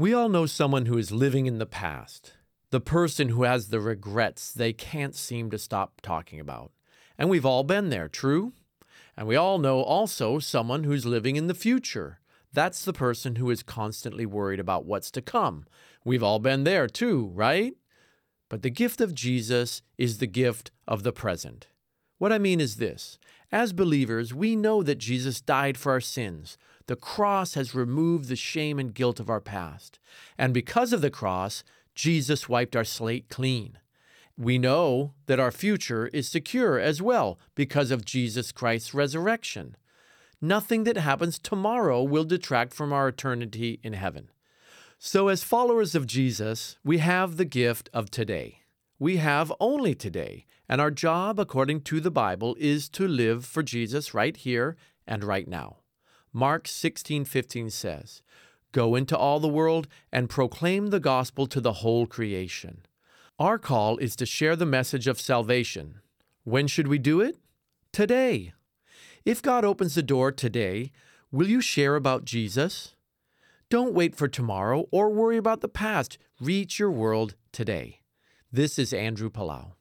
We all know someone who is living in the past, the person who has the regrets they can't seem to stop talking about. And we've all been there, true? And we all know also someone who's living in the future. That's the person who is constantly worried about what's to come. We've all been there too, right? But the gift of Jesus is the gift of the present. What I mean is this as believers, we know that Jesus died for our sins. The cross has removed the shame and guilt of our past. And because of the cross, Jesus wiped our slate clean. We know that our future is secure as well because of Jesus Christ's resurrection. Nothing that happens tomorrow will detract from our eternity in heaven. So, as followers of Jesus, we have the gift of today. We have only today, and our job, according to the Bible, is to live for Jesus right here and right now. Mark 16:15 says, "Go into all the world and proclaim the gospel to the whole creation." Our call is to share the message of salvation. When should we do it? Today. If God opens the door today, will you share about Jesus? Don't wait for tomorrow or worry about the past. Reach your world today. This is Andrew Palau.